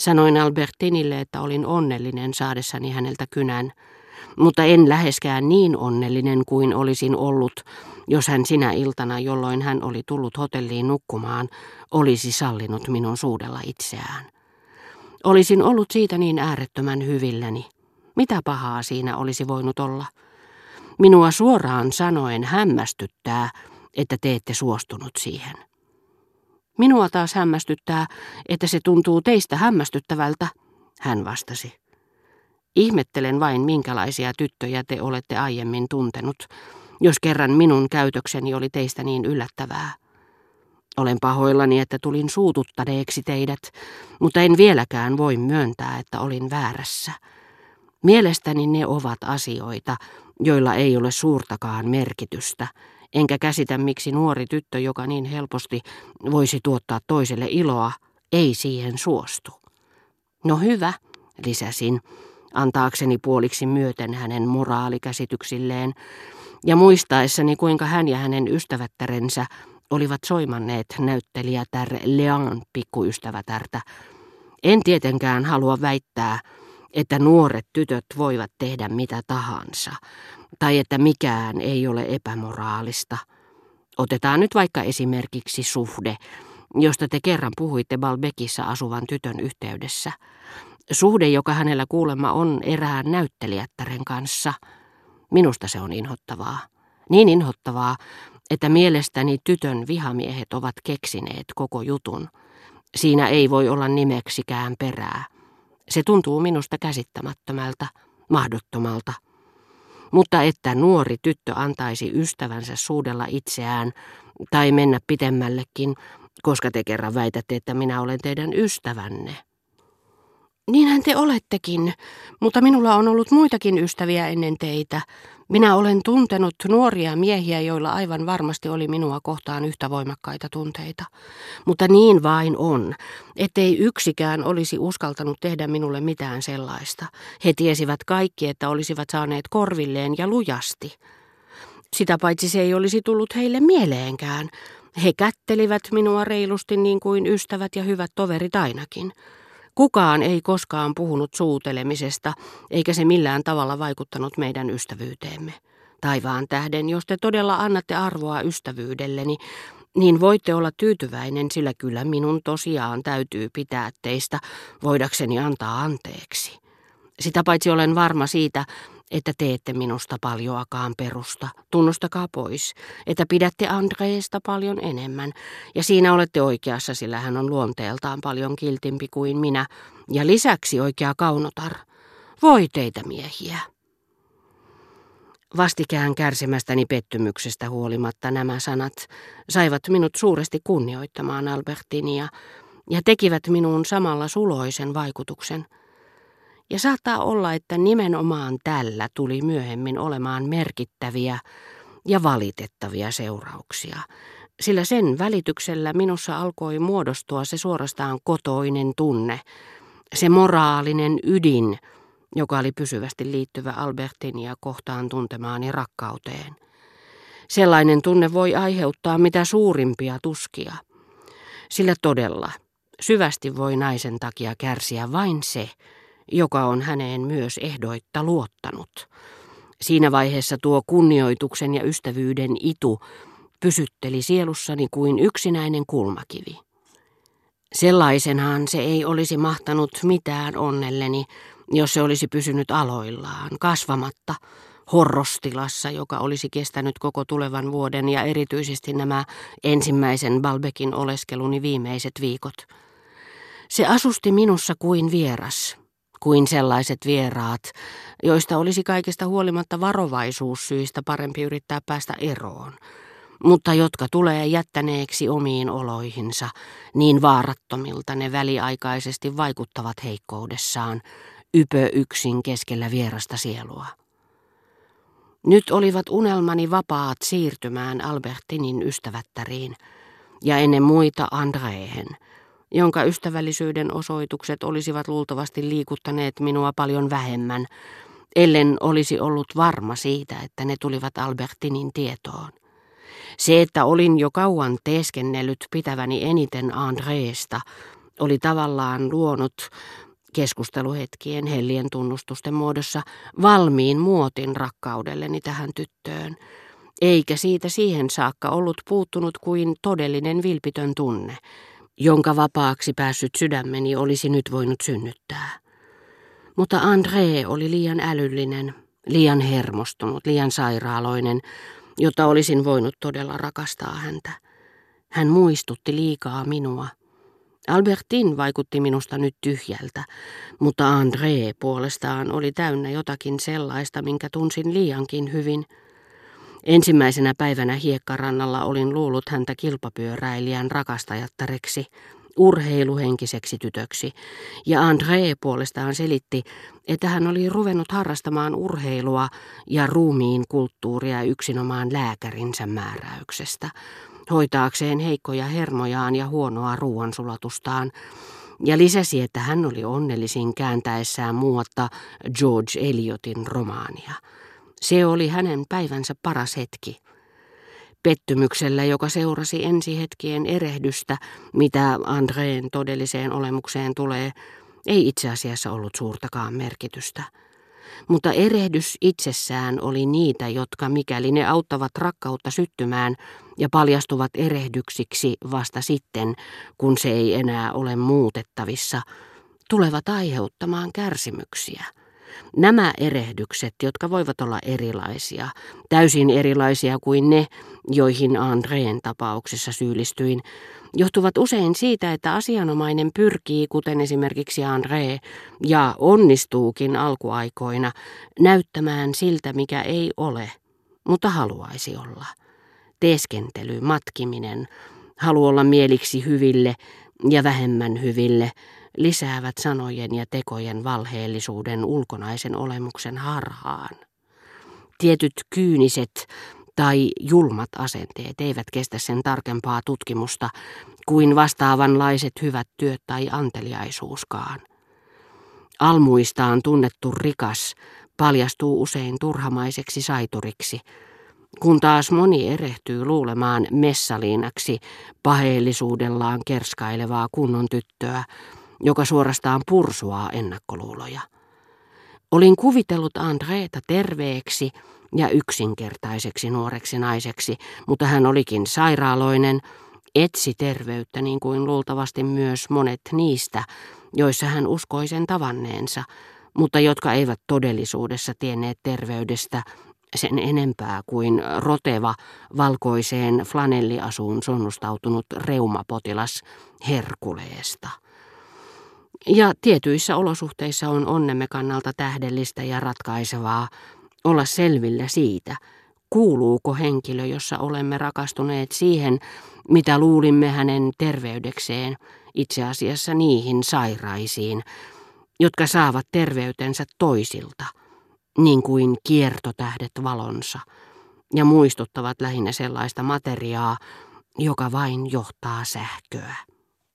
Sanoin Albertinille, että olin onnellinen saadessani häneltä kynän, mutta en läheskään niin onnellinen kuin olisin ollut, jos hän sinä iltana, jolloin hän oli tullut hotelliin nukkumaan, olisi sallinut minun suudella itseään. Olisin ollut siitä niin äärettömän hyvilläni. Mitä pahaa siinä olisi voinut olla? Minua suoraan sanoen hämmästyttää, että te ette suostunut siihen. Minua taas hämmästyttää, että se tuntuu teistä hämmästyttävältä, hän vastasi. Ihmettelen vain, minkälaisia tyttöjä te olette aiemmin tuntenut, jos kerran minun käytökseni oli teistä niin yllättävää. Olen pahoillani, että tulin suututtaneeksi teidät, mutta en vieläkään voi myöntää, että olin väärässä. Mielestäni ne ovat asioita, joilla ei ole suurtakaan merkitystä, enkä käsitä miksi nuori tyttö, joka niin helposti voisi tuottaa toiselle iloa, ei siihen suostu. No hyvä, lisäsin, antaakseni puoliksi myöten hänen moraalikäsityksilleen, ja muistaessani kuinka hän ja hänen ystävättärensä olivat soimanneet näyttelijätär Leon pikkuystävätärtä. En tietenkään halua väittää, että nuoret tytöt voivat tehdä mitä tahansa, tai että mikään ei ole epämoraalista. Otetaan nyt vaikka esimerkiksi suhde, josta te kerran puhuitte Balbekissa asuvan tytön yhteydessä. Suhde, joka hänellä kuulemma on erään näyttelijättären kanssa. Minusta se on inhottavaa. Niin inhottavaa, että mielestäni tytön vihamiehet ovat keksineet koko jutun. Siinä ei voi olla nimeksikään perää. Se tuntuu minusta käsittämättömältä, mahdottomalta. Mutta että nuori tyttö antaisi ystävänsä suudella itseään tai mennä pitemmällekin, koska te kerran väitätte, että minä olen teidän ystävänne. Niinhän te olettekin, mutta minulla on ollut muitakin ystäviä ennen teitä. Minä olen tuntenut nuoria miehiä, joilla aivan varmasti oli minua kohtaan yhtä voimakkaita tunteita. Mutta niin vain on, ettei yksikään olisi uskaltanut tehdä minulle mitään sellaista. He tiesivät kaikki, että olisivat saaneet korvilleen ja lujasti. Sitä paitsi se ei olisi tullut heille mieleenkään. He kättelivät minua reilusti niin kuin ystävät ja hyvät toverit ainakin. Kukaan ei koskaan puhunut suutelemisesta, eikä se millään tavalla vaikuttanut meidän ystävyyteemme. Taivaan tähden, jos te todella annatte arvoa ystävyydelleni, niin voitte olla tyytyväinen, sillä kyllä minun tosiaan täytyy pitää teistä, voidakseni antaa anteeksi. Sitä paitsi olen varma siitä, että teette minusta paljoakaan perusta. Tunnustakaa pois, että pidätte Andreesta paljon enemmän. Ja siinä olette oikeassa, sillä hän on luonteeltaan paljon kiltimpi kuin minä. Ja lisäksi oikea kaunotar. Voi teitä miehiä. Vastikään kärsimästäni pettymyksestä huolimatta nämä sanat saivat minut suuresti kunnioittamaan Albertinia ja tekivät minuun samalla suloisen vaikutuksen – ja saattaa olla, että nimenomaan tällä tuli myöhemmin olemaan merkittäviä ja valitettavia seurauksia, sillä sen välityksellä minussa alkoi muodostua se suorastaan kotoinen tunne, se moraalinen ydin, joka oli pysyvästi liittyvä Albertinia kohtaan tuntemaani rakkauteen. Sellainen tunne voi aiheuttaa mitä suurimpia tuskia, sillä todella syvästi voi naisen takia kärsiä vain se, joka on häneen myös ehdoitta luottanut. Siinä vaiheessa tuo kunnioituksen ja ystävyyden itu pysytteli sielussani kuin yksinäinen kulmakivi. Sellaisenaan se ei olisi mahtanut mitään onnelleni, jos se olisi pysynyt aloillaan, kasvamatta, horrostilassa, joka olisi kestänyt koko tulevan vuoden ja erityisesti nämä ensimmäisen Balbekin oleskeluni viimeiset viikot. Se asusti minussa kuin vieras, kuin sellaiset vieraat, joista olisi kaikesta huolimatta varovaisuussyistä parempi yrittää päästä eroon, mutta jotka tulee jättäneeksi omiin oloihinsa, niin vaarattomilta ne väliaikaisesti vaikuttavat heikkoudessaan, ypö yksin keskellä vierasta sielua. Nyt olivat unelmani vapaat siirtymään Albertinin ystävättäriin ja ennen muita Andreen – jonka ystävällisyyden osoitukset olisivat luultavasti liikuttaneet minua paljon vähemmän, ellen olisi ollut varma siitä, että ne tulivat Albertinin tietoon. Se, että olin jo kauan teeskennellyt pitäväni eniten Andreesta, oli tavallaan luonut keskusteluhetkien hellien tunnustusten muodossa valmiin muotin rakkaudelleni tähän tyttöön, eikä siitä siihen saakka ollut puuttunut kuin todellinen vilpitön tunne, jonka vapaaksi päässyt sydämeni olisi nyt voinut synnyttää. Mutta André oli liian älyllinen, liian hermostunut, liian sairaaloinen, jotta olisin voinut todella rakastaa häntä. Hän muistutti liikaa minua. Albertin vaikutti minusta nyt tyhjältä, mutta André puolestaan oli täynnä jotakin sellaista, minkä tunsin liiankin hyvin. Ensimmäisenä päivänä hiekkarannalla olin luullut häntä kilpapyöräilijän rakastajattareksi, urheiluhenkiseksi tytöksi, ja André puolestaan selitti, että hän oli ruvennut harrastamaan urheilua ja ruumiin kulttuuria yksinomaan lääkärinsä määräyksestä, hoitaakseen heikkoja hermojaan ja huonoa ruoansulatustaan, ja lisäsi, että hän oli onnellisin kääntäessään muuatta George Eliotin romaania. Se oli hänen päivänsä paras hetki. Pettymyksellä, joka seurasi ensihetkien erehdystä, mitä Andreen todelliseen olemukseen tulee, ei itse asiassa ollut suurtakaan merkitystä. Mutta erehdys itsessään oli niitä, jotka mikäli ne auttavat rakkautta syttymään ja paljastuvat erehdyksiksi vasta sitten, kun se ei enää ole muutettavissa, tulevat aiheuttamaan kärsimyksiä. Nämä erehdykset, jotka voivat olla erilaisia, täysin erilaisia kuin ne, joihin Andreen tapauksessa syyllistyin, johtuvat usein siitä, että asianomainen pyrkii, kuten esimerkiksi André, ja onnistuukin alkuaikoina, näyttämään siltä, mikä ei ole, mutta haluaisi olla. Teeskentely, matkiminen, halu olla mieliksi hyville ja vähemmän hyville, lisäävät sanojen ja tekojen valheellisuuden ulkonaisen olemuksen harhaan. Tietyt kyyniset tai julmat asenteet eivät kestä sen tarkempaa tutkimusta kuin vastaavanlaiset hyvät työt tai anteliaisuuskaan. Almuistaan tunnettu rikas paljastuu usein turhamaiseksi saituriksi, kun taas moni erehtyy luulemaan messaliinaksi paheellisuudellaan kerskailevaa kunnon tyttöä, joka suorastaan pursuaa ennakkoluuloja. Olin kuvitellut Andreeta terveeksi ja yksinkertaiseksi nuoreksi naiseksi, mutta hän olikin sairaaloinen, etsi terveyttä niin kuin luultavasti myös monet niistä, joissa hän uskoi sen tavanneensa, mutta jotka eivät todellisuudessa tienneet terveydestä sen enempää kuin roteva valkoiseen flanelliasuun sonnustautunut reumapotilas Herkuleesta. Ja tietyissä olosuhteissa on onnemme kannalta tähdellistä ja ratkaisevaa olla selvillä siitä, kuuluuko henkilö, jossa olemme rakastuneet siihen, mitä luulimme hänen terveydekseen, itse asiassa niihin sairaisiin, jotka saavat terveytensä toisilta, niin kuin kiertotähdet valonsa, ja muistuttavat lähinnä sellaista materiaa, joka vain johtaa sähköä.